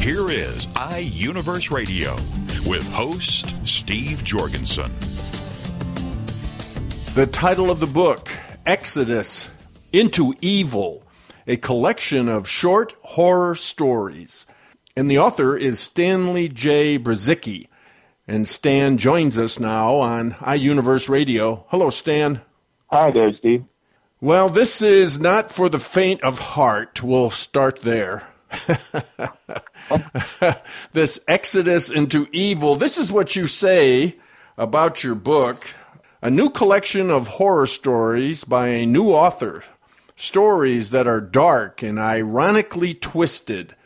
Here is iUniverse Radio with host Steve Jorgensen. The title of the book, Exodus into Evil, a collection of short horror stories. And the author is Stanley J. Brzycki. And Stan joins us now on iUniverse Radio. Hello, Stan. Hi there, Steve. Well, this is not for the faint of heart. We'll start there. this exodus into evil. This is what you say about your book a new collection of horror stories by a new author. Stories that are dark and ironically twisted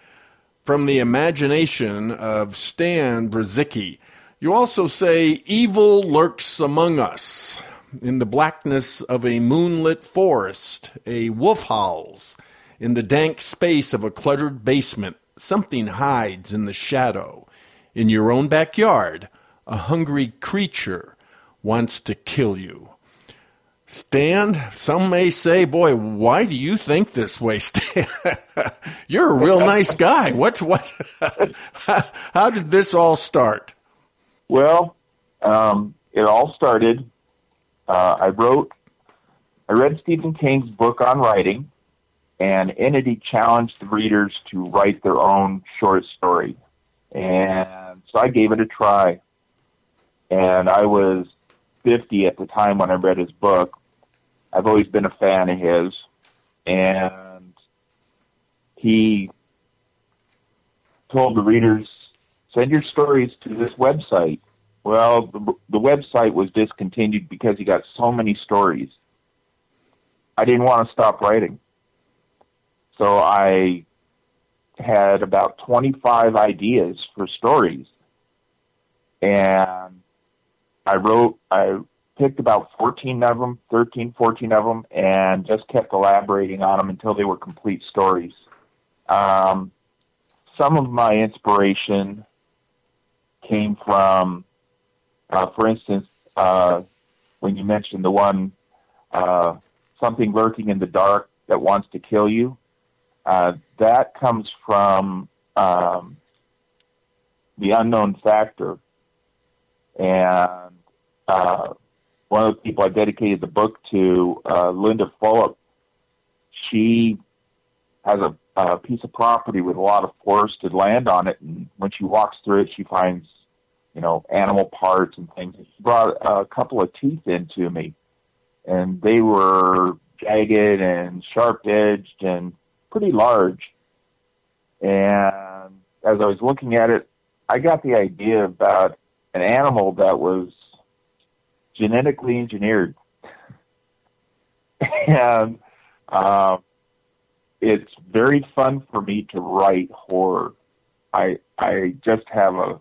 from the imagination of Stan Brzycki. You also say evil lurks among us in the blackness of a moonlit forest, a wolf howls in the dank space of a cluttered basement, something hides in the shadow. In your own backyard, a hungry creature wants to kill you. Stan, some may say, boy, why do you think this way, Stan? You're a real nice guy. What, what, how did this all start? Well, um, it all started. Uh, I wrote, I read Stephen King's book on writing, and Entity challenged the readers to write their own short story. And so I gave it a try. And I was 50 at the time when I read his book. I've always been a fan of his. And he told the readers, send your stories to this website. Well, the, the website was discontinued because he got so many stories. I didn't want to stop writing. So I had about 25 ideas for stories. And I wrote, I picked about 14 of them, 13, 14 of them, and just kept elaborating on them until they were complete stories. Um, some of my inspiration came from, uh, for instance, uh, when you mentioned the one, uh, something lurking in the dark that wants to kill you. Uh, that comes from um, the unknown factor, and uh, one of the people I dedicated the book to, uh, Linda Fulop, she has a, a piece of property with a lot of forested land on it, and when she walks through it, she finds, you know, animal parts and things. She brought a couple of teeth into me, and they were jagged and sharp edged and pretty large. And as I was looking at it, I got the idea about an animal that was genetically engineered. and uh, it's very fun for me to write horror. I I just have a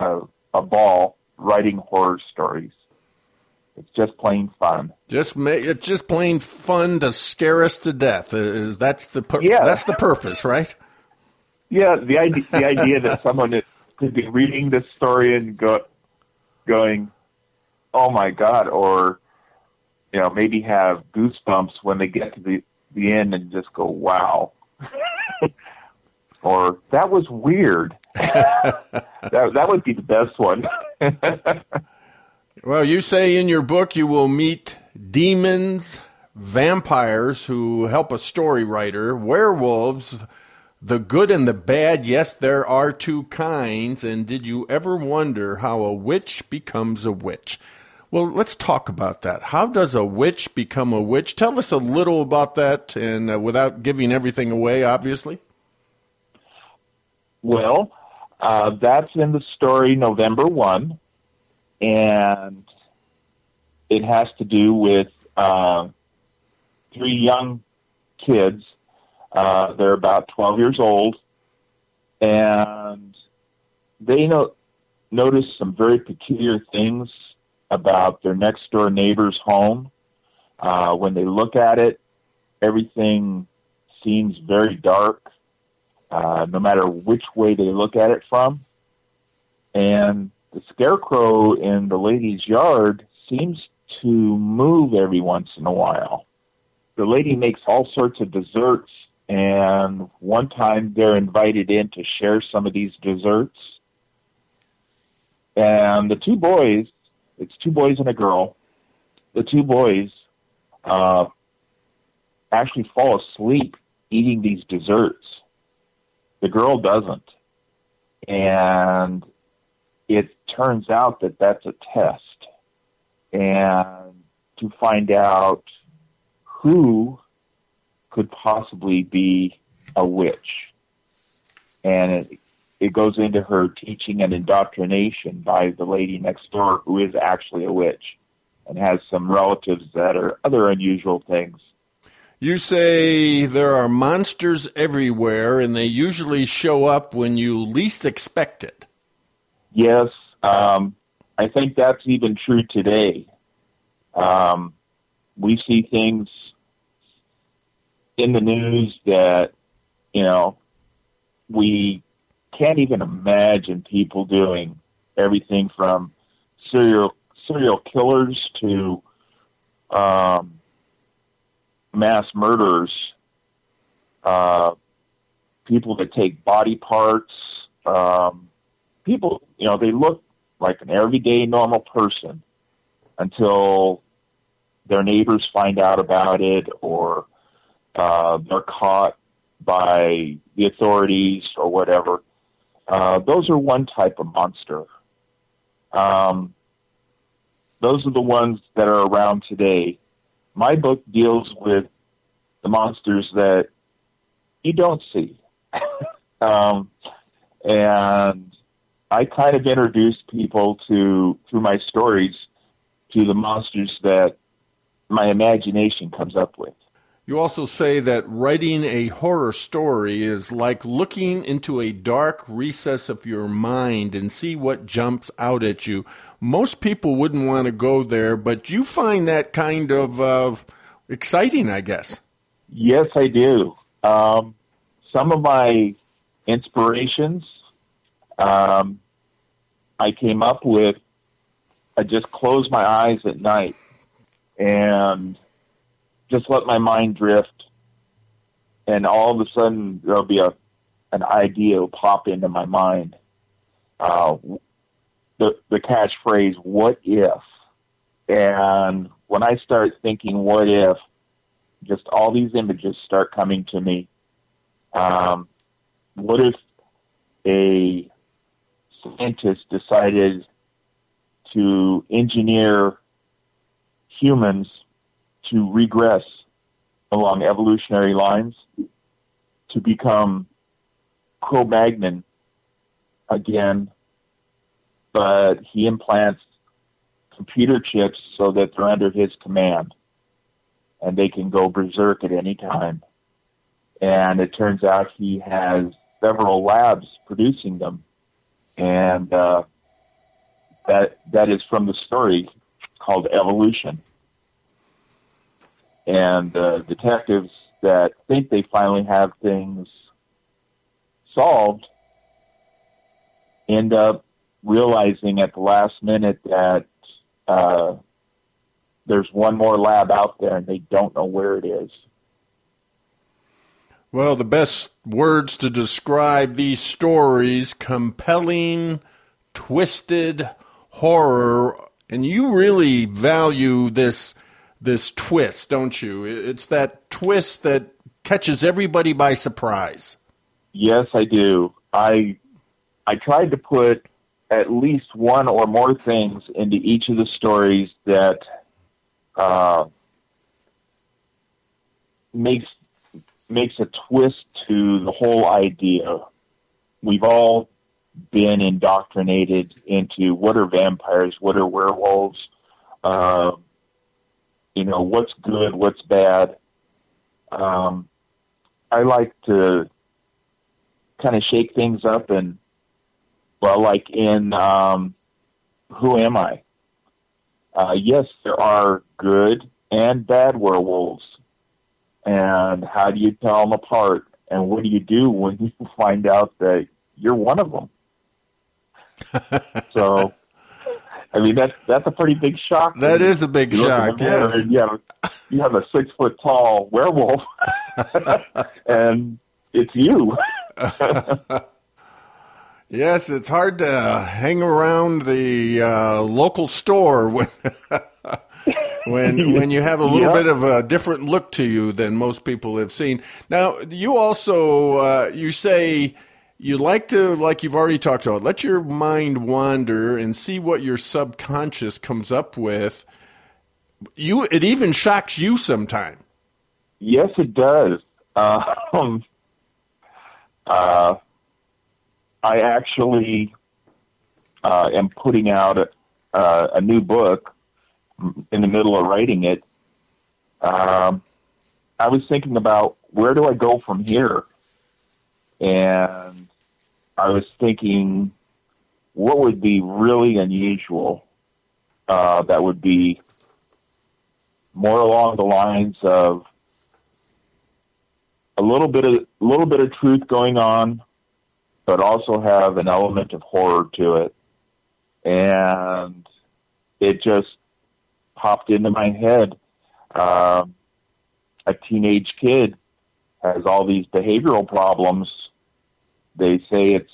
a, a ball writing horror stories. It's just plain fun. Just ma- it's just plain fun to scare us to death. Uh, that's the pur- Yeah. that's the purpose, right? Yeah, the idea the idea that someone is, could be reading this story and go going, oh my god, or you know maybe have goosebumps when they get to the the end and just go wow, or that was weird. that that would be the best one. Well, you say in your book you will meet demons, vampires who help a story writer, werewolves, the good and the bad. Yes, there are two kinds. And did you ever wonder how a witch becomes a witch? Well, let's talk about that. How does a witch become a witch? Tell us a little about that, and uh, without giving everything away, obviously. Well, uh, that's in the story November 1, and it has to do with uh, three young kids. Uh, they're about 12 years old, and they no- noticed some very peculiar things about their next door neighbor's home. Uh, when they look at it, everything seems very dark, uh, no matter which way they look at it from. And the scarecrow in the lady's yard seems to move every once in a while. The lady makes all sorts of desserts, and one time they're invited in to share some of these desserts. And the two boys, it's two boys and a girl, the two boys uh, actually fall asleep eating these desserts. The girl doesn't. And it turns out that that's a test. And to find out who could possibly be a witch. And it, it goes into her teaching and indoctrination by the lady next door who is actually a witch and has some relatives that are other unusual things. You say there are monsters everywhere, and they usually show up when you least expect it. Yes, um, I think that's even true today. Um, we see things in the news that, you know, we can't even imagine people doing everything from serial serial killers to um, mass murderers, uh, people that take body parts, um, people, you know, they look like an everyday normal person until their neighbors find out about it or uh, they're caught by the authorities or whatever. Uh, those are one type of monster. Um, those are the ones that are around today. My book deals with the monsters that you don't see. um, and I kind of introduce people to, through my stories, to the monsters that my imagination comes up with. You also say that writing a horror story is like looking into a dark recess of your mind and see what jumps out at you. Most people wouldn't want to go there, but you find that kind of uh, exciting, I guess. Yes, I do. Um, some of my inspirations um, I came up with, I just close my eyes at night and just let my mind drift, and all of a sudden there'll be a an idea will pop into my mind. Uh, the the catchphrase "What if?" and when I start thinking "What if," just all these images start coming to me. Um, what if a scientist decided to engineer humans to regress along evolutionary lines to become Cro-Magnon again, but he implants computer chips so that they're under his command and they can go berserk at any time. And it turns out he has several labs producing them, and uh, that that is from the story called Evolution and uh, detectives that think they finally have things solved end up realizing at the last minute that uh, there's one more lab out there and they don't know where it is. Well, the best words to describe these stories compelling, twisted horror, and you really value this this twist, don't you? It's that twist that catches everybody by surprise. Yes, I do. I I tried to put at least one or more things into each of the stories that uh, makes makes a twist to the whole idea. We've all been indoctrinated into what are vampires, what are werewolves, uh, you know what's good, what's bad. Um, I like to kind of shake things up and well, like in um, Who Am I? Uh, yes, there are good and bad werewolves, and how do you tell them apart? And what do you do when you find out that you're one of them? so, I mean that's that's a pretty big shock. That is a big shock. Yeah, you have you have a six foot tall werewolf, and it's you. yes, it's hard to hang around the uh, local store when when when you have a little bit of a different look to you than most people have seen. Now, you also uh, you say you like to like you've already talked about let your mind wander and see what your subconscious comes up with. You it even shocks you sometimes. Yes, it does. Um, uh, I actually uh, am putting out a, uh, a new book in the middle of writing it. Um, I was thinking about where do I go from here, and I was thinking what would be really unusual uh, that would be more along the lines of a little bit of a little bit of truth going on, but also have an element of horror to it. And it just popped into my head. Uh, a teenage kid has all these behavioral problems. They say it's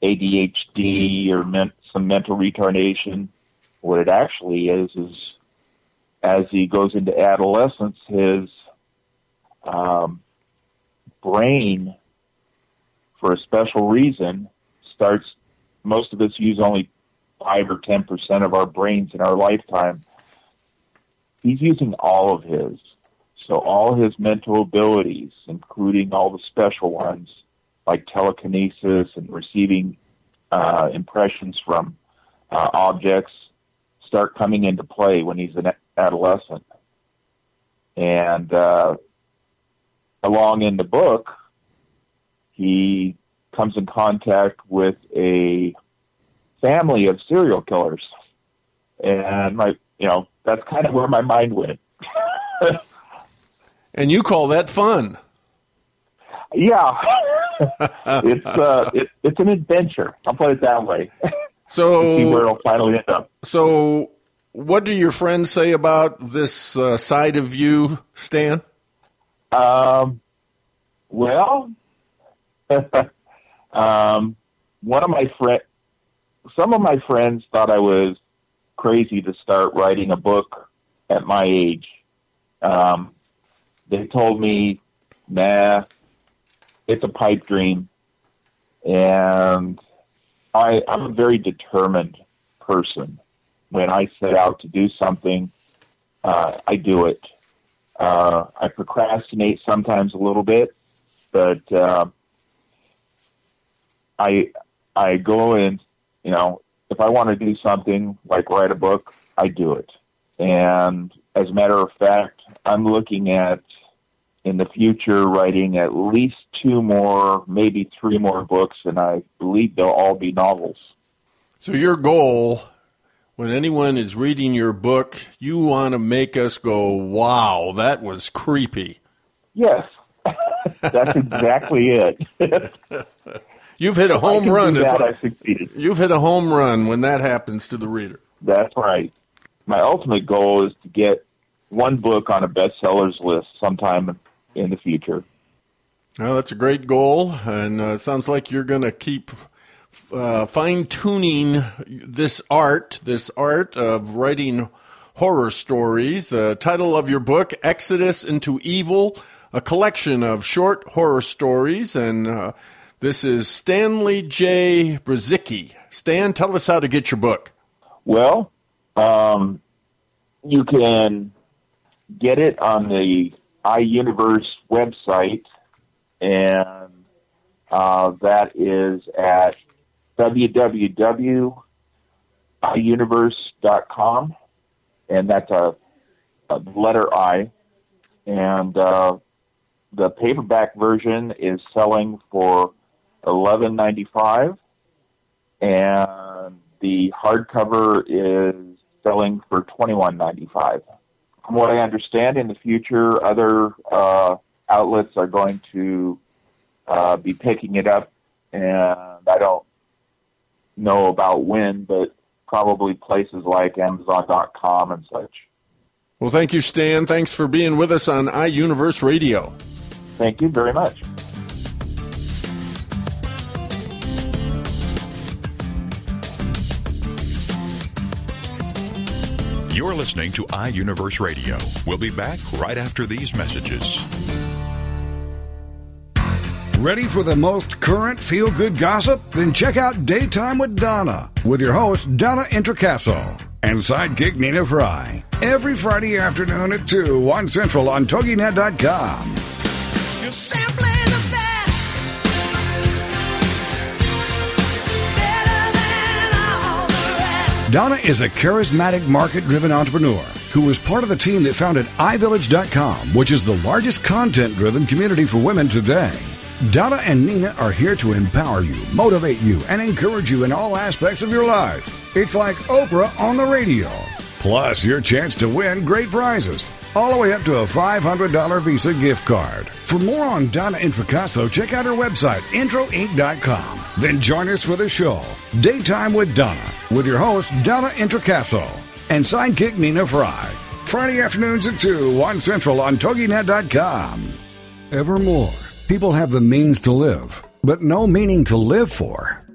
ADHD or men- some mental retardation. What it actually is is as he goes into adolescence, his um, brain, for a special reason, starts. Most of us use only five or ten percent of our brains in our lifetime. He's using all of his, so all his mental abilities, including all the special ones like telekinesis and receiving uh, impressions from uh, objects, start coming into play when he's an adolescent. And uh, along in the book, he comes in contact with a family of serial killers. And my, you know, that's kind of where my mind went. and you call that fun? Yeah, it's uh, it, it's an adventure. I'll put it that way. So see where it'll finally end up. So, what do your friends say about this uh, side of you, Stan? Um, well, um, one of my friend, some of my friends thought I was crazy to start writing a book at my age. Um, they told me, "Nah, it's a pipe dream," and I, I'm a very determined person. When I set out to do something, uh, I do it. Uh, I procrastinate sometimes a little bit, but uh, I I go and you know if I want to do something like write a book, I do it. And as a matter of fact, I'm looking at in the future writing at least two more, maybe three more books, and I believe they'll all be novels. So your goal when anyone is reading your book, you want to make us go, wow, that was creepy. Yes, that's exactly it. You've hit a home run. That, I succeeded. You've hit a home run when that happens to the reader. That's right. My ultimate goal is to get one book on a bestsellers list sometime in the future. Well, that's a great goal, and uh, it sounds like you're going to keep uh, fine tuning this art, this art of writing horror stories. The title of your book, Exodus into Evil, a collection of short horror stories. And uh, this is Stanley J. Brzycki. Stan, tell us how to get your book. Well, um, you can get it on the iUniverse website, and uh, that is at www.iuniverse.com, and that's a, a letter I. And uh, the paperback version is selling for eleven ninety five, and the hardcover is selling for twenty one ninety five. From what I understand, in the future, other uh, outlets are going to uh, be picking it up, and I don't know about when, but probably places like Amazon.com and such. Well, thank you, Stan. Thanks for being with us on iUniverse Radio. Thank you very much. You're listening to iUniverse Radio. We'll be back right after these messages. Ready for the most current feel good gossip? Then check out Daytime with Donna with your host, Donna Introcaso, and sidekick Nina Fry. Every Friday afternoon at 2 on Central on TogiNet.com. Donna is a charismatic market driven entrepreneur who was part of the team that founded iVillage.com, which is the largest content driven community for women today. Donna and Nina are here to empower you, motivate you, and encourage you in all aspects of your life. It's like Oprah on the radio. Plus, your chance to win great prizes, all the way up to a $500 Visa gift card. For more on Donna Introcaso, check out her website, introinc.com. Then join us for the show, Daytime with Donna, with your host, Donna Introcaso, and sidekick Nina Fry. Friday afternoons at 2 on Central on TogiNet.com. Evermore, people have the means to live, but no meaning to live for.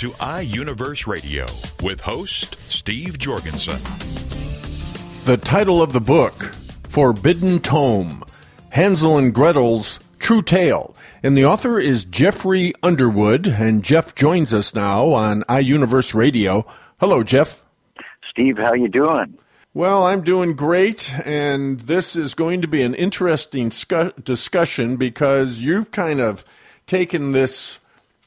to iUniverse Radio with host Steve Jorgensen. The title of the book, Forbidden Tome Hansel and Gretel's True Tale. And the author is Jeffrey Underwood, and Jeff joins us now on iUniverse Radio. Hello, Jeff. Steve, how you doing? Well, I'm doing great, and this is going to be an interesting scu- discussion because you've kind of taken this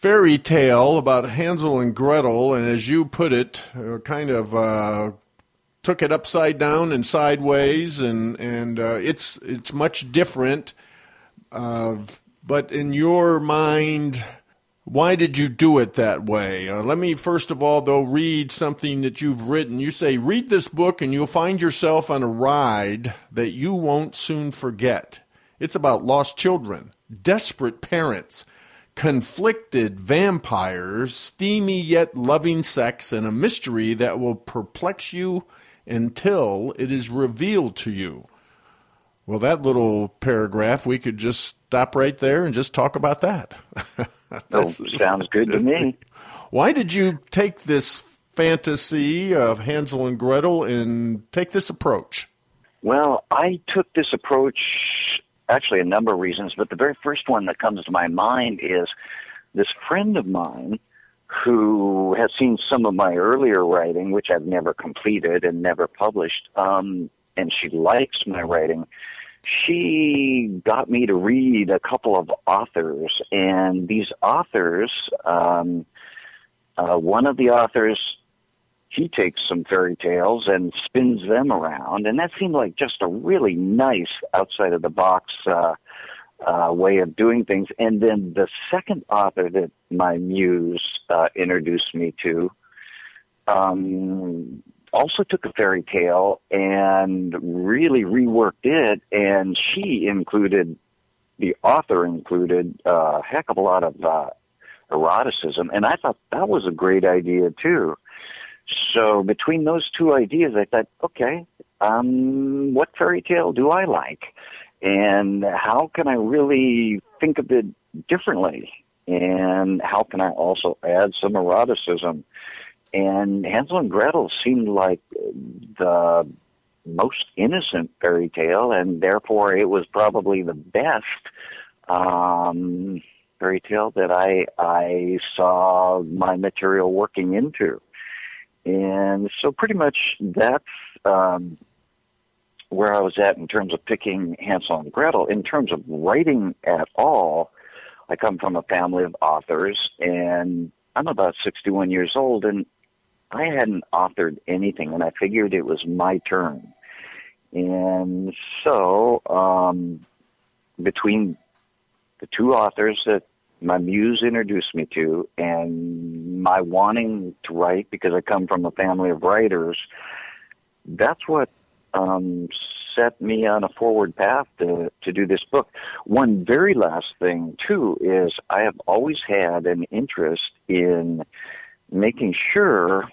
fairy tale about Hansel and Gretel, and as you put it, uh, kind of uh, took it upside down and sideways, and and uh, it's it's much different. Uh, but in your mind, why did you do it that way? Uh, let me first of all, though, read something that you've written. You say, read this book and you'll find yourself on a ride that you won't soon forget. It's about lost children, desperate parents, conflicted vampires, steamy yet loving sex, and a mystery that will perplex you until it is revealed to you. Well, that little paragraph, we could just stop right there and just talk about that. Oh, sounds good to me. Why did you take this fantasy of Hansel and Gretel and take this approach? Well, I took this approach actually a number of reasons, but the very first one that comes to my mind is this friend of mine who has seen some of my earlier writing, which I've never completed and never published, um, and she likes my writing. She got me to read a couple of authors, and these authors, um, uh, one of the authors, he takes some fairy tales and spins them around, and that seemed like just a really nice outside of the box uh, uh, way of doing things. And then the second author that my muse uh, introduced me to um, also took a fairy tale and really reworked it, and she included the author included a heck of a lot of uh, eroticism, and I thought that was a great idea too. So between those two ideas, I thought, okay, um, what fairy tale do I like, and how can I really think of it differently, and how can I also add some eroticism? And Hansel and Gretel seemed like the most innocent fairy tale, and therefore it was probably the best um, fairy tale that I I saw my material working into. And so pretty much that's um, where I was at in terms of picking Hansel and Gretel. In terms of writing at all, I come from a family of authors, and I'm about 61 years old, and I hadn't authored anything, and I figured it was my turn. And so, um, between the two authors that my muse introduced me to and my wanting to write because I come from a family of writers, that's what um, set me on a forward path to, to do this book. One very last thing, too, is I have always had an interest in making sure,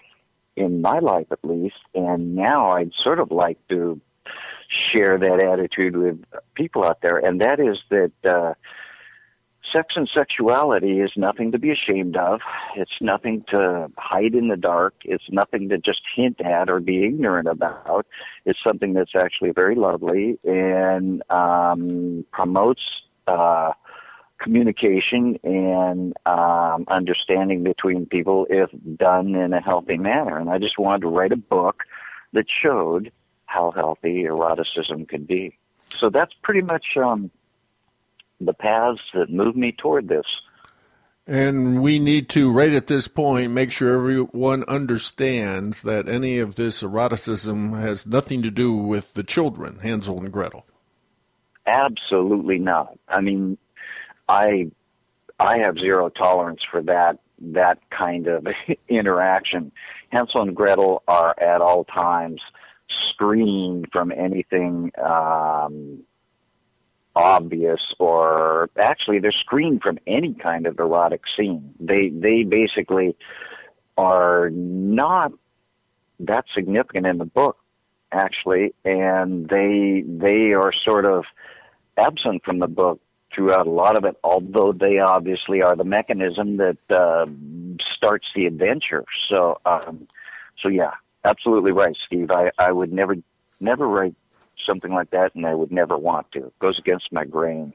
in my life at least, and now I'd sort of like to share that attitude with people out there, and that is that. Uh, sex and sexuality is nothing to be ashamed of. It's nothing to hide in the dark. It's nothing to just hint at or be ignorant about. It's something that's actually very lovely and um, promotes uh, communication and um, understanding between people if done in a healthy manner. And I just wanted to write a book that showed how healthy eroticism could be. So that's pretty much um, the paths that move me toward this. And we need to, right at this point, make sure everyone understands that any of this eroticism has nothing to do with the children, Hansel and Gretel. Absolutely not. I mean, I I have zero tolerance for that that kind of interaction. Hansel and Gretel are at all times screened from anything um, obvious or actually they're screened from any kind of erotic scene. They they basically are not that significant in the book actually and they they are sort of absent from the book throughout a lot of it although they obviously are the mechanism that uh, starts the adventure so um so yeah absolutely right steve i i would never never write something like that, and I would never want to. It goes against my grain.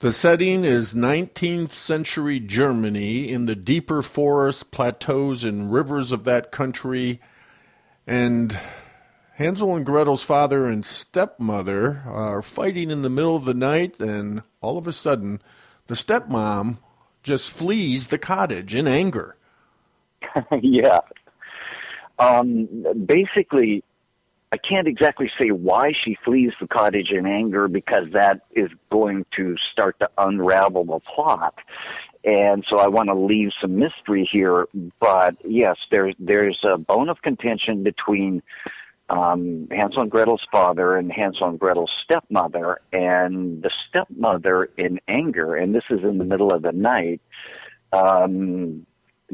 The setting is 19th century Germany in the deeper forests, plateaus, and rivers of that country. And Hansel and Gretel's father and stepmother are fighting in the middle of the night, and all of a sudden, the stepmom just flees the cottage in anger. yeah. Um, basically, I can't exactly say why she flees the cottage in anger because that is going to start to unravel the plot. And so I want to leave some mystery here, but yes, there's there's a bone of contention between um, Hansel and Gretel's father and Hansel and Gretel's stepmother, and the stepmother in anger, and this is in the middle of the night, um,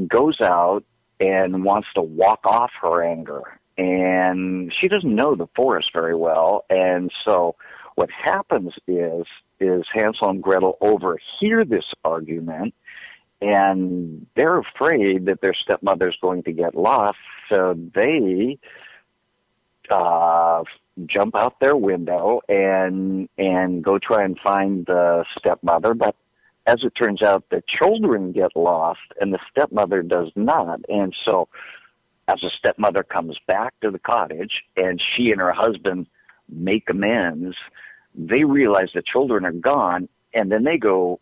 goes out and wants to walk off her anger and she doesn't know the forest very well. And so what happens is is Hansel and Gretel overhear this argument and they're afraid that their stepmother's going to get lost. So they uh jump out their window and and go try and find the stepmother. But as it turns out the children get lost and the stepmother does not. And so as a stepmother comes back to the cottage and she and her husband make amends, they realize the children are gone and then they go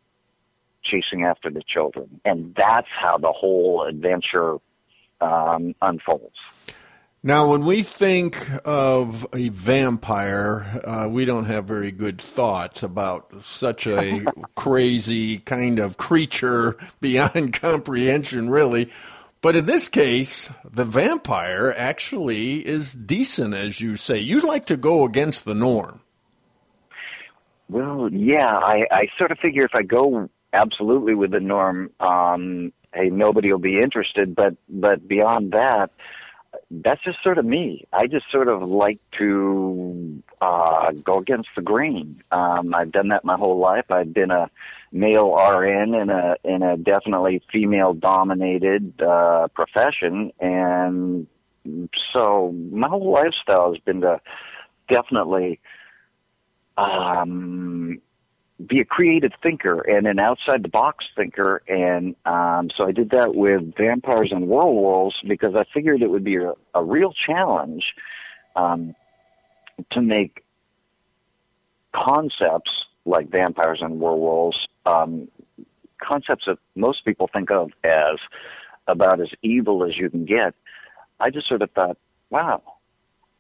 chasing after the children. And that's how the whole adventure um, unfolds. Now, when we think of a vampire, uh, we don't have very good thoughts about such a crazy kind of creature beyond comprehension, really. But in this case, the vampire actually is decent, as you say. You like to go against the norm. Well, yeah, I, I sort of figure if I go absolutely with the norm, um, hey, nobody will be interested. But but beyond that, that's just sort of me. I just sort of like to uh, go against the grain. Um, I've done that my whole life. I've been a male RN in a in a definitely female dominated uh, profession, and so my whole lifestyle has been to definitely um, be a creative thinker and an outside the box thinker. And um, so I did that with vampires and werewolves because I figured it would be a, a real challenge um, to make concepts like vampires and werewolves, um, concepts that most people think of as about as evil as you can get. I just sort of thought, wow,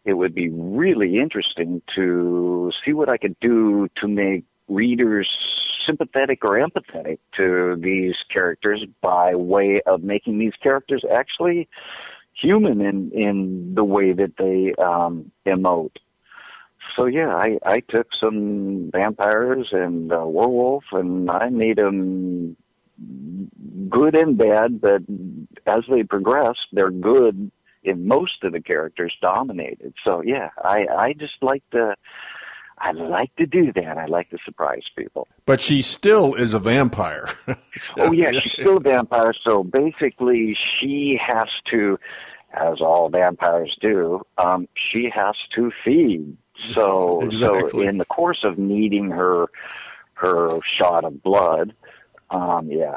it would be really interesting to see what I could do to make readers sympathetic or empathetic to these characters by way of making these characters actually human in in the way that they um, emote. So yeah, I I took some vampires and uh, werewolf and I made them good and bad, but as they progress, they're good in most of the characters dominated. So yeah, I I just like to I like to do that. I like to surprise people. But she still is a vampire. Oh yeah, she's still a vampire. So basically, she has to, as all vampires do, um, she has to feed. So Exactly. so in the course of needing her her shot of blood, um, yeah,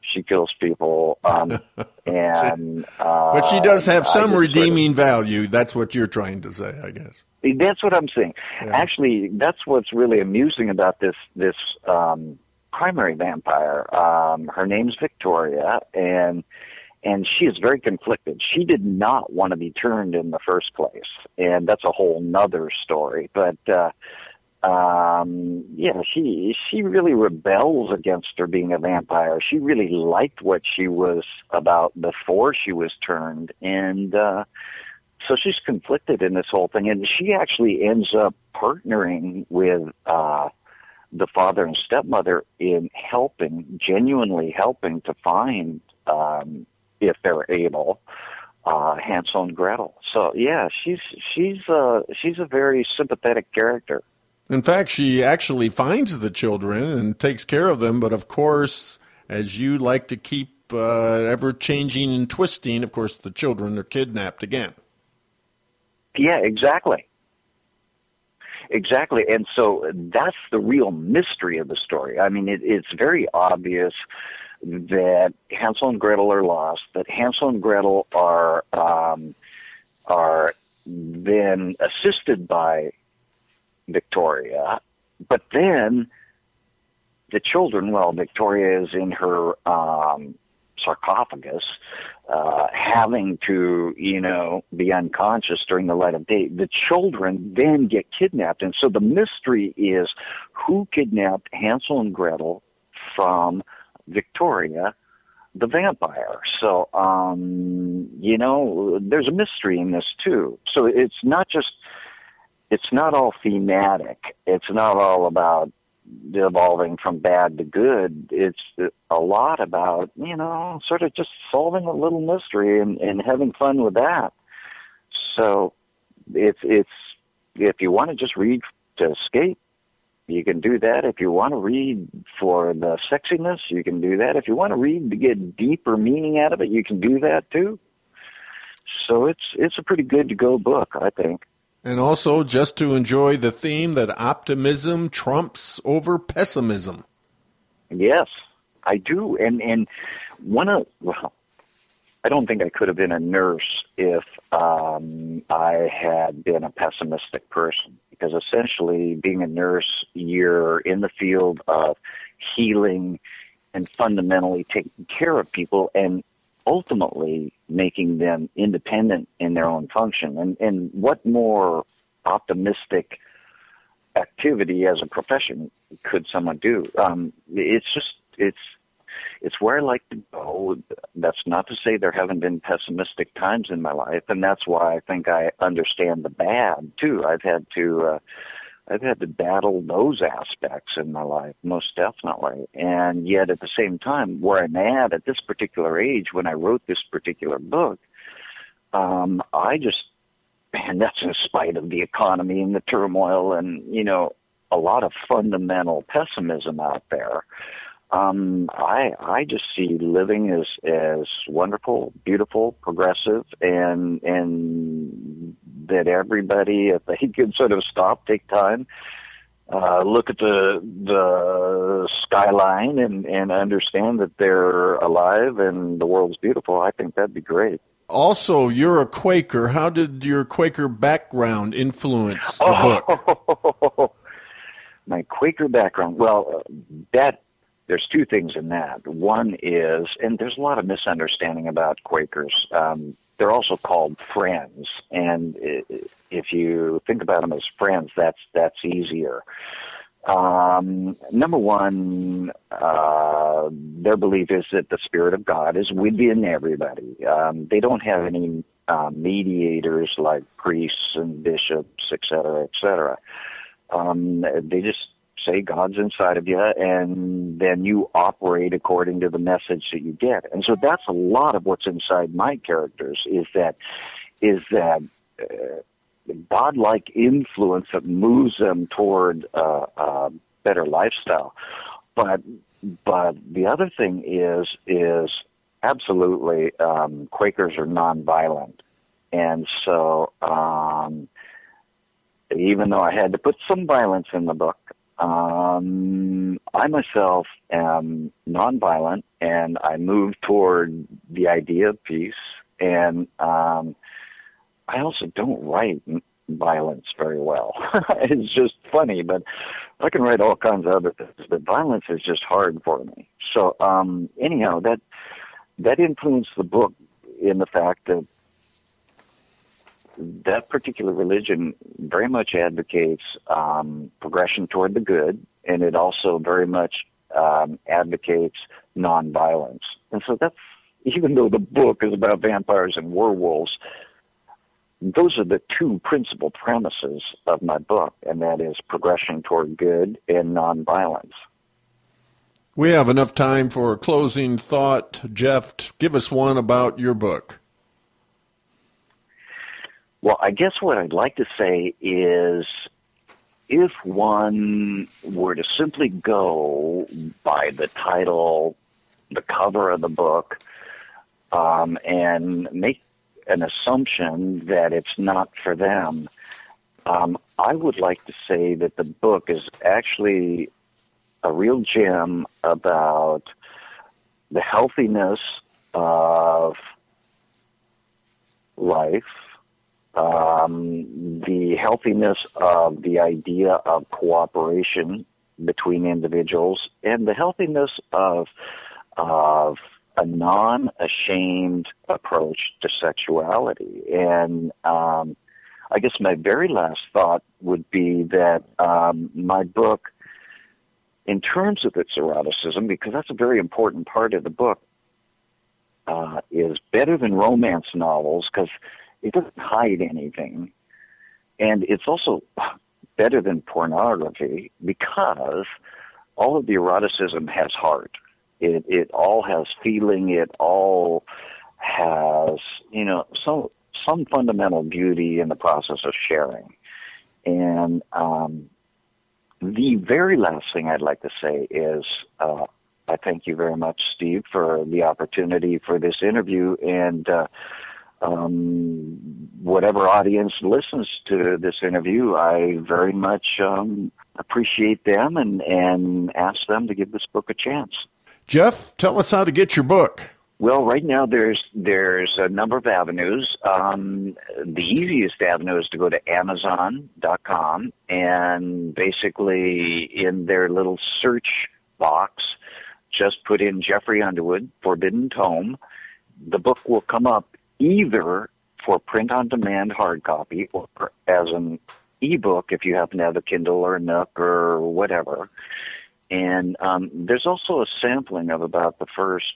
she kills people. Um, and uh, But she does have some just sort of- redeeming value. That's what you're trying to say, I guess. That's what I'm saying. Yeah. Actually, that's what's really amusing about this this um, primary vampire. Um, her name's Victoria, and and she is very conflicted. She did not want to be turned in the first place, and that's a whole nother story. But uh, um, yeah, she she really rebels against her being a vampire. She really liked what she was about before she was turned, and. uh so she's conflicted in this whole thing, and she actually ends up partnering with uh, the father and stepmother in helping, genuinely helping to find, um, if they're able, uh, Hansel and Gretel. So yeah, she's she's uh, she's a very sympathetic character. In fact, she actually finds the children and takes care of them. But of course, as you like to keep uh, ever changing and twisting, of course, the children are kidnapped again. Yeah, exactly. Exactly. And so that's the real mystery of the story. I mean, it, it's very obvious that Hansel and Gretel are lost, that Hansel and Gretel are, um, are then assisted by Victoria, but then the children, well, Victoria is in her, um, sarcophagus, uh, having to, you know, be unconscious during the light of day. The children then get kidnapped. And so the mystery is who kidnapped Hansel and Gretel from Victoria, the vampire. So, um, you know, there's a mystery in this too. So it's not just, it's not all thematic. It's not all about evolving from bad to good. It's a lot about, you know, sort of just solving a little mystery and, and having fun with that. So it's, it's, if you want to just read to escape, you can do that. If you want to read for the sexiness, you can do that. If you want to read to get deeper meaning out of it, you can do that too. So it's, it's a pretty good to go book, I think. And also just to enjoy the theme that optimism trumps over pessimism. Yes, I do. And and one of well, I don't think I could have been a nurse if um, I had been a pessimistic person. Because essentially, being a nurse, you're in the field of healing and fundamentally taking care of people, and ultimately making them independent in their own function. And and what more optimistic activity as a profession could someone do? Um, it's just it's it's where I like to go. That's not to say there haven't been pessimistic times in my life, and that's why I think I understand the bad too. I've had to uh, I've had to battle those aspects in my life, most definitely. And yet, at the same time, where I'm at at this particular age, when I wrote this particular book, um, I just, and that's in spite of the economy and the turmoil and, you know, a lot of fundamental pessimism out there. Um, I I just see living as as wonderful, beautiful, progressive, and and that everybody, if they could sort of stop, take time, uh, look at the the skyline, and and understand that they're alive and the world's beautiful. I think that'd be great. Also, you're a Quaker. How did your Quaker background influence the book? My Quaker background. Well, that there's two things in that. One is, and there's a lot of misunderstanding about Quakers. Um, they're also called friends, and if you think about them as friends, that's that's easier. Um, number one, uh, their belief is that the Spirit of God is within everybody. Um, they don't have any uh, mediators like priests and bishops, et cetera, et cetera. Um, they just say God's inside of you, and then you operate according to the message that you get. And so that's a lot of what's inside my characters is that is that uh, godlike influence that moves them toward uh, a better lifestyle. But but the other thing is is absolutely um, Quakers are nonviolent, and so um, even though I had to put some violence in the book, um, I myself am nonviolent, and I move toward the idea of peace. And um, I also don't write violence very well. it's just funny, but I can write all kinds of other things, but violence is just hard for me. So um, anyhow, that that influenced the book in the fact that that particular religion very much advocates um, progression toward the good, and it also very much um, advocates nonviolence. And so that's even though the book is about vampires and werewolves, those are the two principal premises of my book, and that is progression toward good and nonviolence. We have enough time for a closing thought. Jeff, give us one about your book. Well, I guess what I'd like to say is if one were to simply go by the title, the cover of the book, um, and make an assumption that it's not for them, um, I would like to say that the book is actually a real gem about the healthiness of life, um, the healthiness of the idea of cooperation between individuals, and the healthiness of of a non-ashamed approach to sexuality. And um, I guess my very last thought would be that um, my book, in terms of its eroticism, because that's a very important part of the book, uh, is better than romance novels because it doesn't hide anything. And it's also better than pornography because all of the eroticism has heart. It it all has feeling. It all has you know some some fundamental beauty in the process of sharing. And um, the very last thing I'd like to say is uh, I thank you very much, Steve, for the opportunity for this interview and. Uh, um, whatever audience listens to this interview, I very much um, appreciate them and, and ask them to give this book a chance. Jeff, tell us how to get your book. Well, right now there's there's a number of avenues. Um, the easiest avenue is to go to Amazon.com and basically in their little search box, just put in Jeffrey Underwood Forbidden Tome. The book will come up either for print on demand hard copy or as an ebook if you happen to have a Kindle or a Nook or whatever. And um, there's also a sampling of about the first,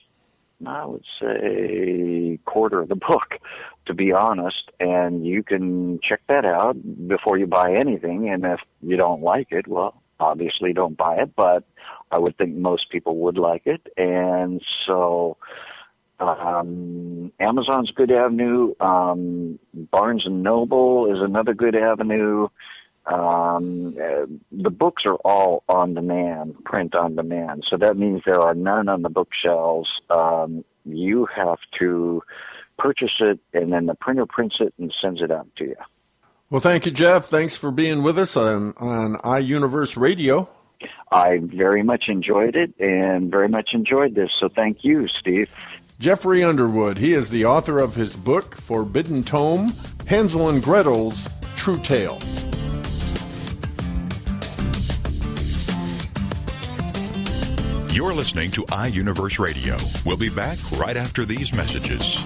I would say, quarter of the book, to be honest. And you can check that out before you buy anything. And if you don't like it, well, obviously don't buy it. But I would think most people would like it. And so um, Amazon's a good avenue. Um, Barnes and Noble is another good avenue. Um, uh, the books are all on demand, print on demand. So that means there are none on the bookshelves. Um, you have to purchase it, and then the printer prints it and sends it out to you. Well, thank you, Jeff. Thanks for being with us on, on iUniverse Radio. I very much enjoyed it and very much enjoyed this. So thank you, Steve. Jeffrey Underwood, he is the author of his book, Forbidden Tome Hansel and Gretel's True Tale. You're listening to iUniverse Radio. We'll be back right after these messages.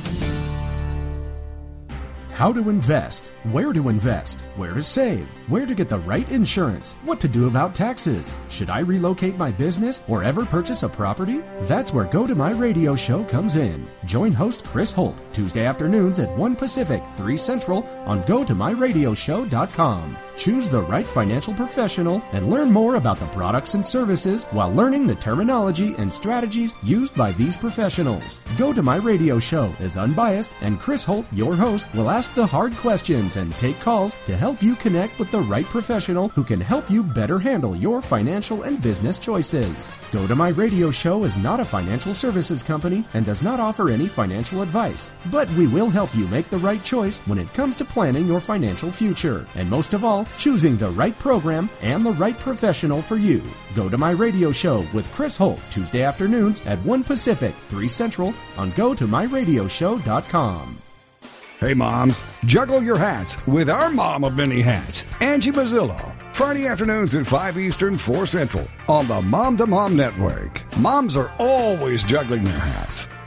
How to invest, where to invest, where to save, where to get the right insurance, what to do about taxes. Should I relocate my business or ever purchase a property? That's where Go to My Radio show comes in. Join host Chris Holt Tuesday afternoons at 1 Pacific, 3 Central on GoToMyRadioShow.com. Choose the right financial professional and learn more about the products and services while learning the terminology and strategies used by these professionals. Go to My Radio Show is unbiased, and Chris Holt, your host, will ask the hard questions and take calls to help you connect with the right professional who can help you better handle your financial and business choices. Go to My Radio Show is not a financial services company and does not offer any financial advice, but we will help you make the right choice when it comes to planning your financial future. And most of all, choosing the right program and the right professional for you. Go to my radio show with Chris Holt Tuesday afternoons at 1 Pacific, 3 Central on GoToMyRadioShow.com. Hey moms, juggle your hats with our mom of many hats, Angie Mazzillo. Friday afternoons at 5 Eastern, 4 Central on the Mom to Mom Network. Moms are always juggling their hats.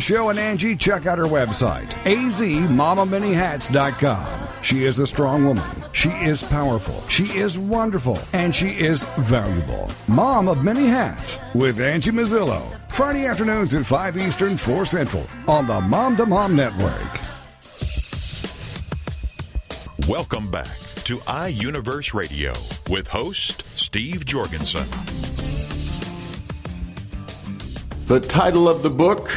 show and Angie, check out her website, azmamamanyhats.com. She is a strong woman. She is powerful. She is wonderful. And she is valuable. Mom of Many Hats with Angie Mazzillo. Friday afternoons at 5 Eastern, 4 Central on the Mom to Mom Network. Welcome back to iUniverse Radio with host Steve Jorgensen. The title of the book,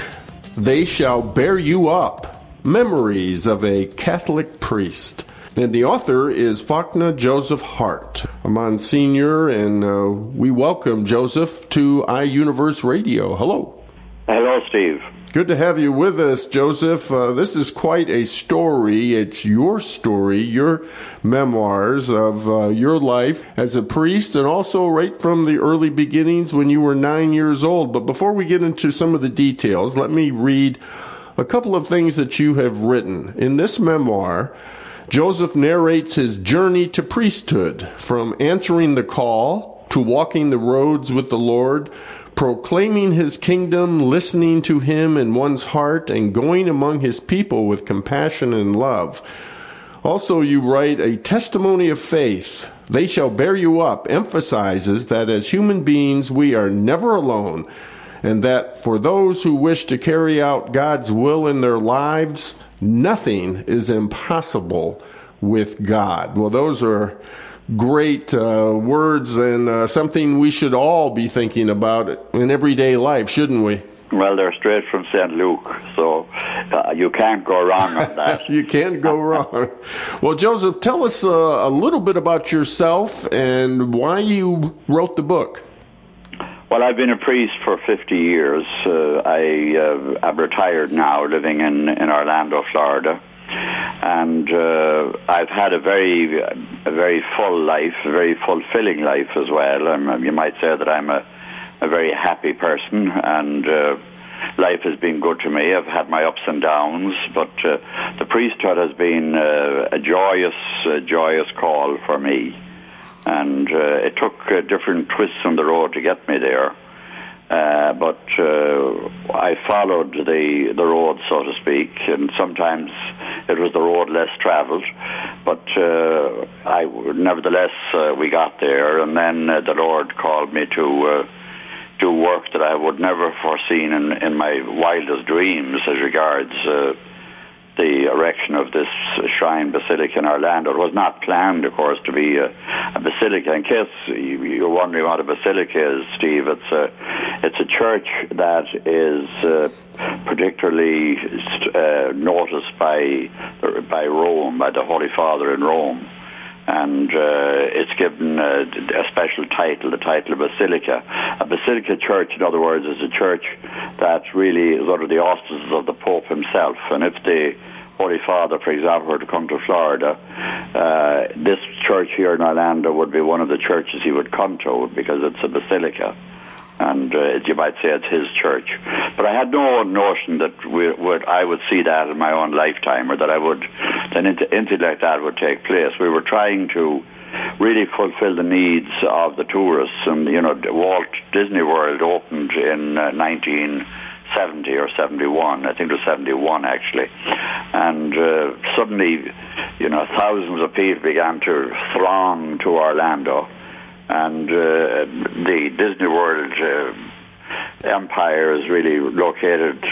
They Shall Bear You Up Memories of a Catholic Priest. And the author is Fachtna Joseph Harte, a Monsignor, and uh, we welcome Joseph to iUniverse Radio. Hello. Hello, Steve. Good to have you with us, Joseph. Uh, this is quite a story. It's your story, your memoirs of uh, your life as a priest, and also right from the early beginnings when you were nine years old. But before we get into some of the details, let me read a couple of things that you have written. In this memoir, Joseph narrates his journey to priesthood from answering the call to walking the roads with the Lord proclaiming his kingdom, listening to him in one's heart, and going among his people with compassion and love. Also, you write a testimony of faith. They shall bear you up emphasizes that as human beings, we are never alone, and that for those who wish to carry out God's will in their lives, nothing is impossible with God. Well, those are great uh, words and uh, something we should all be thinking about in everyday life, shouldn't we? Well, they're straight from St. Luke, so uh, you can't go wrong on that. you can't go wrong. Well, Joseph, tell us uh, a little bit about yourself and why you wrote the book. Well, I've been a priest for 50 years. Uh, I uh, am retired now, living in, in Orlando, Florida. And uh, I've had a very, a very full life, a very fulfilling life as well. I'm, you might say that I'm a, a very happy person, and uh, life has been good to me. I've had my ups and downs, but uh, the priesthood has been uh, a joyous, joyous call for me. And uh, it took uh, different twists on the road to get me there. Uh, but uh, I followed the the road, so to speak, and sometimes it was the road less travelled. But uh, I, nevertheless, uh, we got there, and then uh, the Lord called me to uh, do work that I would never have foreseen in, in my wildest dreams as regards. The erection of this shrine basilica in Orlando. It was not planned, of course, to be a, a basilica. In case you're wondering what a basilica is, Steve, it's a it's a church that is uh, particularly uh, noticed by by Rome, by the Holy Father in Rome. And uh, it's given a, a special title, the title of basilica. A basilica church, in other words, is a church that really is under the auspices of the Pope himself. And if the Holy Father, for example, were to come to Florida, uh, this church here in Orlando would be one of the churches he would come to because it's a basilica. And uh, you might say it's his church, but I had no notion that we would I would see that in my own lifetime, or that I would that anything like that would take place. We were trying to really fulfill the needs of the tourists, and you know, Walt Disney World opened in uh, 19. 70 or 71. I think it was 71 actually. And uh, suddenly, you know, thousands of people began to throng to Orlando. And uh, the Disney World uh, empire is really located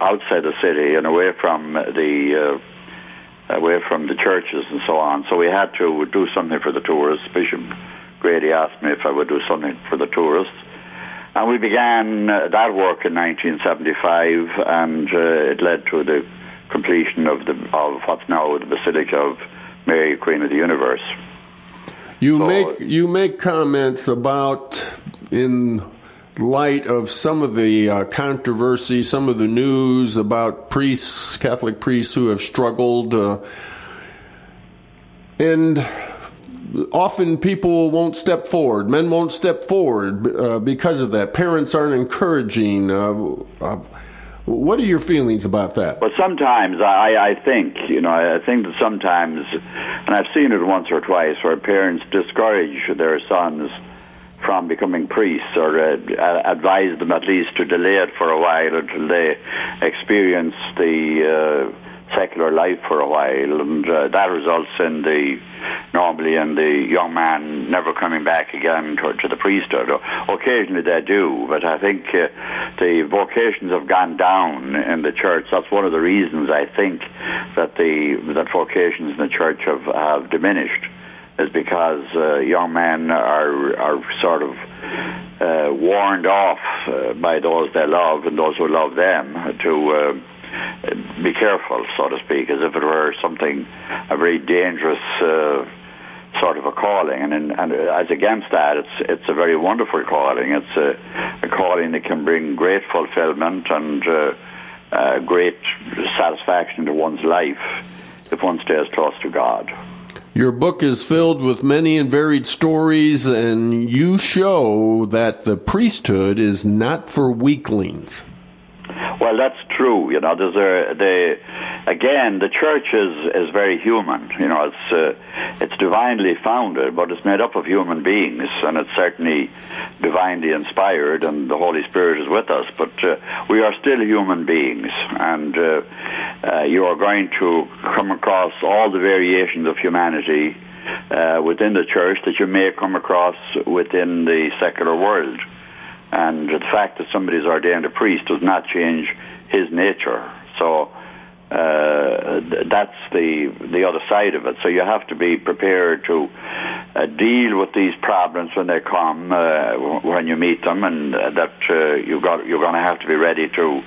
outside the city and away from the uh, away from the churches and so on. So we had to do something for the tourists. Bishop Grady asked me if I would do something for the tourists. And we began uh, that work in 1975, and uh, it led to the completion of the of what's now the Basilica of Mary, Queen of the Universe. You so, make you make comments about in light of some of the uh, controversy, some of the news about priests, Catholic priests who have struggled, uh, and often people won't step forward. Men won't step forward uh, because of that. Parents aren't encouraging. What are your feelings about that? Well, sometimes I, I think, you know, I think that sometimes, and I've seen it once or twice, where parents discourage their sons from becoming priests or uh, advise them at least to delay it for a while until they experience the uh, secular life for a while, and uh, that results in the normally in the young man never coming back again to, to the priesthood. Occasionally they do, but I think uh, the vocations have gone down in the church. That's one of the reasons I think that the that vocations in the church have have diminished is because uh, young men are are sort of uh, warned off uh, by those they love and those who love them to uh, be careful, so to speak, as if it were something a very dangerous uh, sort of a calling. And, in, and as against that, it's it's a very wonderful calling. It's a, a calling that can bring great fulfillment and uh, uh, great satisfaction to one's life if one stays close to God. Your book is filled with many and varied stories, and you show that the priesthood is not for weaklings. Well, that's true. You know, there's a the again the church is is very human. You know, it's uh, it's divinely founded, but it's made up of human beings, and it's certainly divinely inspired, and the Holy Spirit is with us. But uh, we are still human beings, and uh, uh you are going to come across all the variations of humanity. Uh, within the church that you may come across within the secular world. And the fact that somebody is ordained a priest does not change his nature. So uh, that's the the other side of it. So you have to be prepared to uh, deal with these problems when they come, uh, when you meet them, and uh, that uh, you got you're going to have to be ready to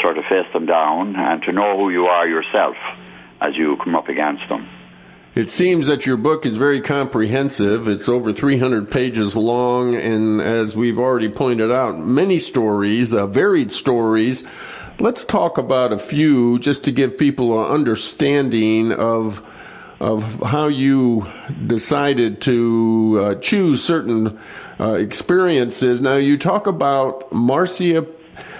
sort of face them down and to know who you are yourself as you come up against them. It seems that your book is very comprehensive. It's over 300 pages long, and as we've already pointed out, many stories, uh, varied stories. Let's talk about a few just to give people an understanding of of how you decided to uh, choose certain uh, experiences. Now, you talk about Marcia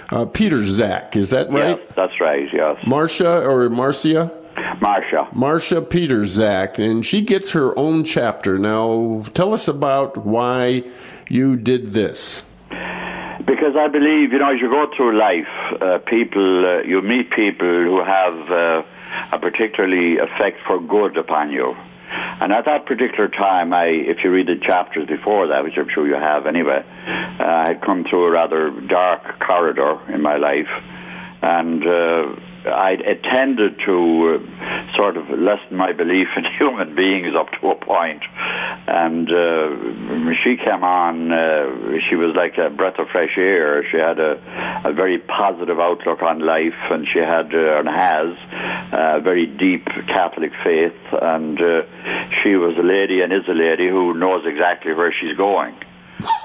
uh, Peter Zach. Is that right? Yes, that's right. Yes, Marcia or Marcia? Marcia. Marcia Peter Zach, and she gets her own chapter. Now, tell us about why you did this. Because I believe, you know, as you go through life, uh, people, uh, you meet people who have uh, a particularly effect for good upon you. And at that particular time, I, if you read the chapters before that, which I'm sure you have anyway, uh, I had come through a rather dark corridor in my life, and uh, I tended to uh, sort of lessen my belief in human beings up to a point. And uh, she came on, uh, she was like a breath of fresh air. She had a, a very positive outlook on life, and she had uh, and has a very deep Catholic faith. And uh, she was a lady and is a lady who knows exactly where she's going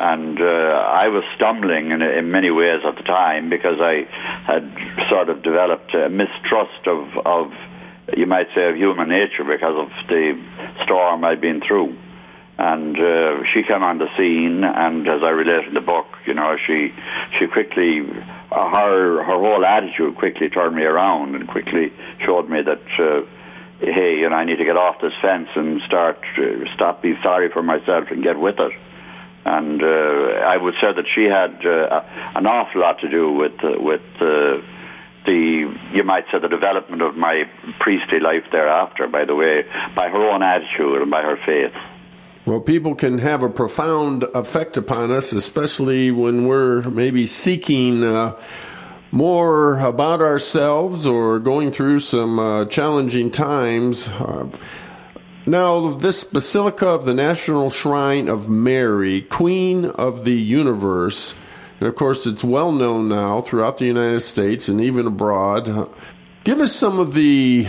and uh, I was stumbling in, in many ways at the time because I had sort of developed a mistrust of, of you might say, of human nature because of the storm I'd been through. And uh, she came on the scene, and as I relate in the book, you know, she she quickly her her whole attitude quickly turned me around and quickly showed me that. Uh, hey, you know, I need to get off this fence and start, uh, stop being sorry for myself and get with it and uh, I would say that she had uh, an awful lot to do with uh, with uh, the you might say the development of my priestly life thereafter. By the way, by her own attitude and by her faith. Well, people can have a profound effect upon us, especially when we're maybe seeking uh, more about ourselves or going through some uh, challenging times. Uh, now, this Basilica of the National Shrine of Mary, Queen of the Universe, and of course, it's well known now throughout the United States and even abroad. Give us some of the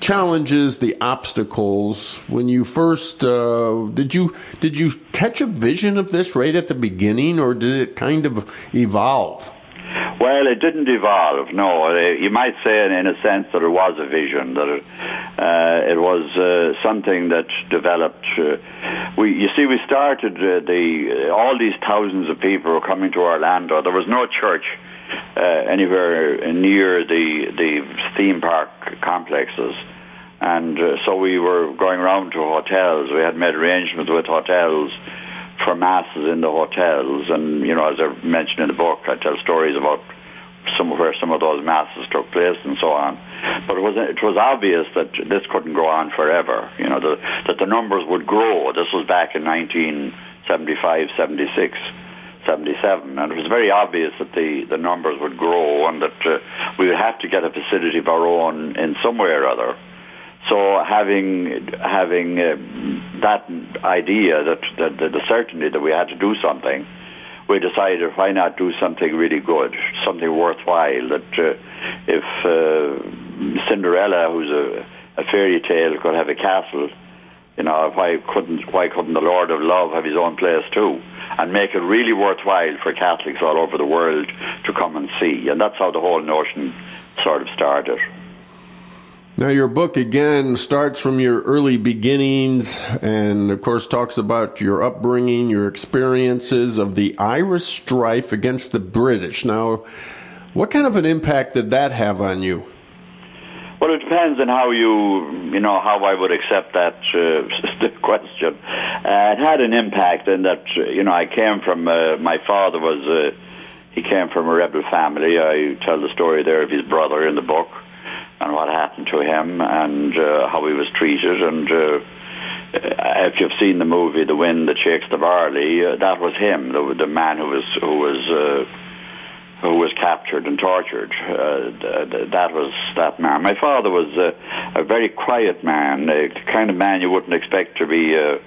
challenges, the obstacles when you first uh, did you did you catch a vision of this right at the beginning, or did it kind of evolve? Well, it didn't evolve. No, uh, you might say, in a sense, that it was a vision. That it, uh, it was uh, something that developed. Uh, we, you see, we started uh, the uh, all these thousands of people were coming to Orlando. There was no church anywhere near the the theme park complexes. And so we were going around to hotels. We had made arrangements with hotels for masses in the hotels. And, you know, as I mentioned in the book, I tell stories about some where some of those masses took place and so on. But it was it was obvious that this couldn't go on forever. You know, the, that the numbers would grow. This was back in 1975, 76. 77, and it was very obvious that the, the numbers would grow and that uh, we would have to get a facility of our own in some way or other. So having having uh, that idea that, that, that the certainty that we had to do something, we decided why not do something really good, something worthwhile. That uh, if uh, Cinderella, who's a, a fairy tale, could have a castle, you know, why couldn't why couldn't the Lord of Love have his own place too, and make it really worthwhile for Catholics all over the world to come and see? And that's how the whole notion sort of started. Now, your book again starts from your early beginnings and, of course, talks about your upbringing, your experiences of the Irish strife against the British. Now, what kind of an impact did that have on you? Well, it depends on how you, you know, how I would accept that uh, question. Uh, it had an impact in that, you know, I came from, uh, my father was, uh, he came from a rebel family. I tell the story there of his brother in the book and what happened to him and uh, how he was treated. And uh, if you've seen the movie The Wind That Shakes the Barley, uh, that was him, the, the man who was who was uh, who was captured and tortured. Uh, that was that man. My father was uh, a very quiet man, the kind of man you wouldn't expect to be. Uh,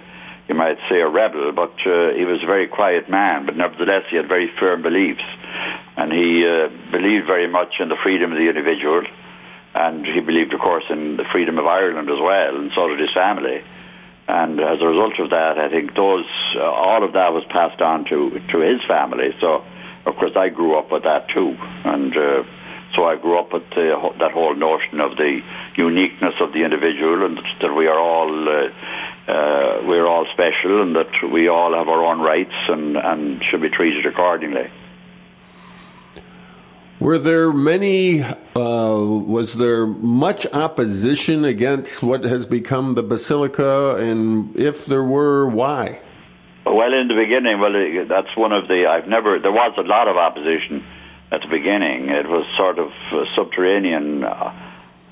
you might say a rebel, but uh, he was a very quiet man. But nevertheless, he had very firm beliefs, and he uh, believed very much in the freedom of the individual and he believed, of course, in the freedom of Ireland as well, and so did his family. And as a result of that, I think those uh, all of that was passed on to to his family. So, of course, I grew up with that too, and uh, so I grew up with uh, that whole notion of the uniqueness of the individual, and that we are all uh, uh, we're all special, and that we all have our own rights and and should be treated accordingly. Were there many, uh, was there much opposition against what has become the Basilica? And if there were, why? Well, in the beginning, well, that's one of the, I've never, there was a lot of opposition at the beginning. It was sort of subterranean uh,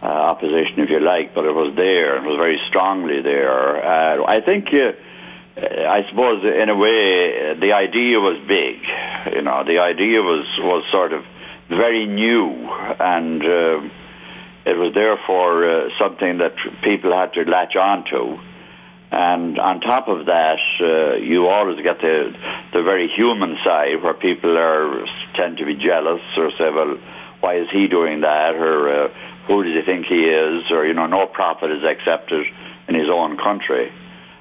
uh, opposition, if you like, but it was there. It was very strongly there. Uh, I think, uh, I suppose, in a way, the idea was big. You know, the idea was, was sort of very new, and uh, it was therefore uh, something that people had to latch onto. And on top of that, uh, you always get the the very human side where people are tend to be jealous or say, "Well, why is he doing that?" or uh, "Who does he think he is?" or you know, no prophet is accepted in his own country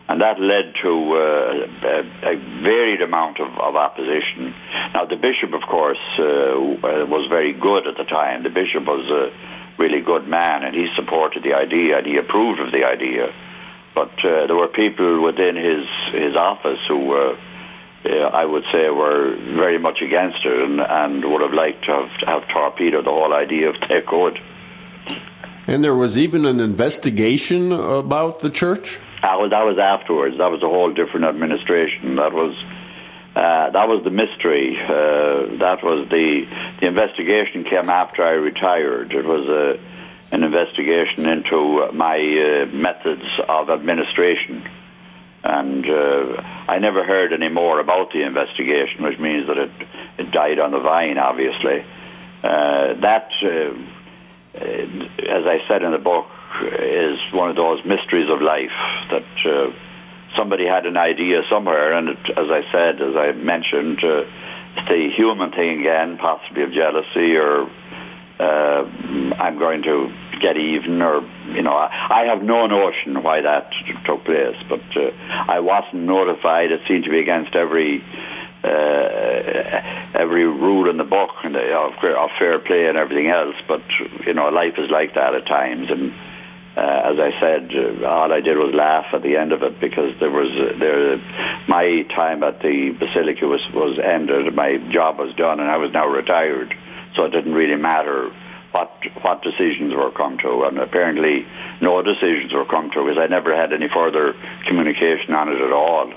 and that led to uh, a, a, varied amount of, of, opposition. Now, the bishop, of course, uh, was very good at the time. The bishop was a really good man, and he supported the idea and he approved of the idea. But uh, there were people within his his office who. Uh, I would say were very much against it and, and would have liked to have, to have torpedoed the whole idea if they could. And there was even an investigation about the church? Uh, well, that was afterwards. That was a whole different administration. That was uh, that was the mystery. Uh, that was the the investigation came after I retired. It was a an investigation into my uh, methods of administration, and uh, I never heard any more about the investigation, which means that it it died on the vine. Obviously, uh, that, as I said in the book, is one of those mysteries of life that uh, somebody had an idea somewhere, and it, as I said, as I mentioned, uh, it's the human thing again, possibly of jealousy or uh, I'm going to get even, or you know, I, I have no notion why that took place, but uh, I wasn't notified. It seemed to be against every uh, every rule in the book and of, of fair play and everything else. But you know, life is like that at times, and uh, as I said, uh, all I did was laugh at the end of it because there was uh, there my time at the basilica was was ended, my job was done, and I was now retired, so it didn't really matter what what decisions were come to, and apparently no decisions were come to because I never had any further communication on it at all.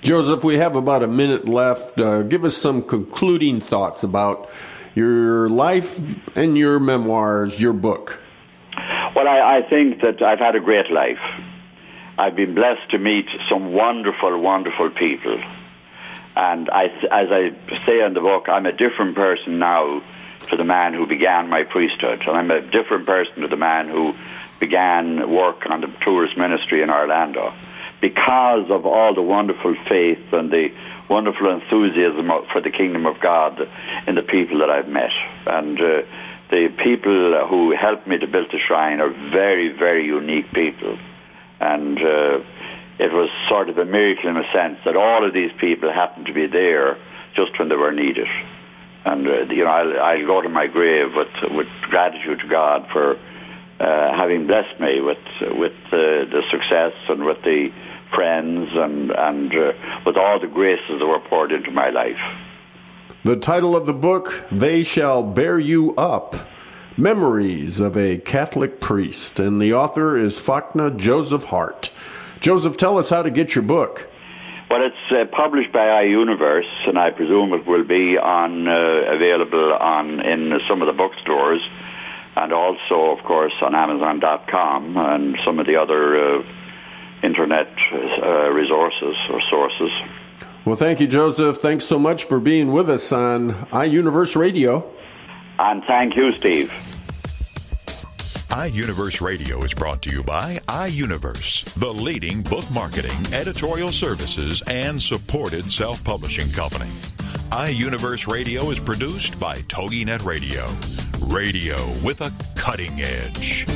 Joseph, we have about a minute left. Uh, give us some concluding thoughts about your life and your memoirs, your book. Well, I, I think that I've had a great life. I've been blessed to meet some wonderful, wonderful people. And I, as I say in the book, I'm a different person now to the man who began my priesthood. And I'm a different person to the man who began work on the tourist ministry in Orlando because of all the wonderful faith and the wonderful enthusiasm for the kingdom of God in the people that I've met. And uh, the people who helped me to build the shrine are very, very unique people. And uh, it was sort of a miracle in a sense that all of these people happened to be there just when they were needed. And, uh, you know, I'll, I'll go to my grave with, with gratitude to God for uh, having blessed me with, with uh, the success and with the friends and, and uh, with all the graces that were poured into my life. The title of the book, They Shall Bear You Up Memories of a Catholic Priest, and the author is Fachtna Joseph Harte. Joseph, tell us how to get your book. Well, it's uh, published by iUniverse, and I presume it will be on uh, available on in some of the bookstores, and also, of course, on Amazon.com and some of the other uh, internet uh, resources or sources. Well, thank you, Joseph. Thanks so much for being with us on iUniverse Radio. And thank you, Steve. iUniverse Radio is brought to you by iUniverse, the leading book marketing, editorial services, and supported self publishing company. iUniverse Radio is produced by TogiNet Radio, radio with a cutting edge.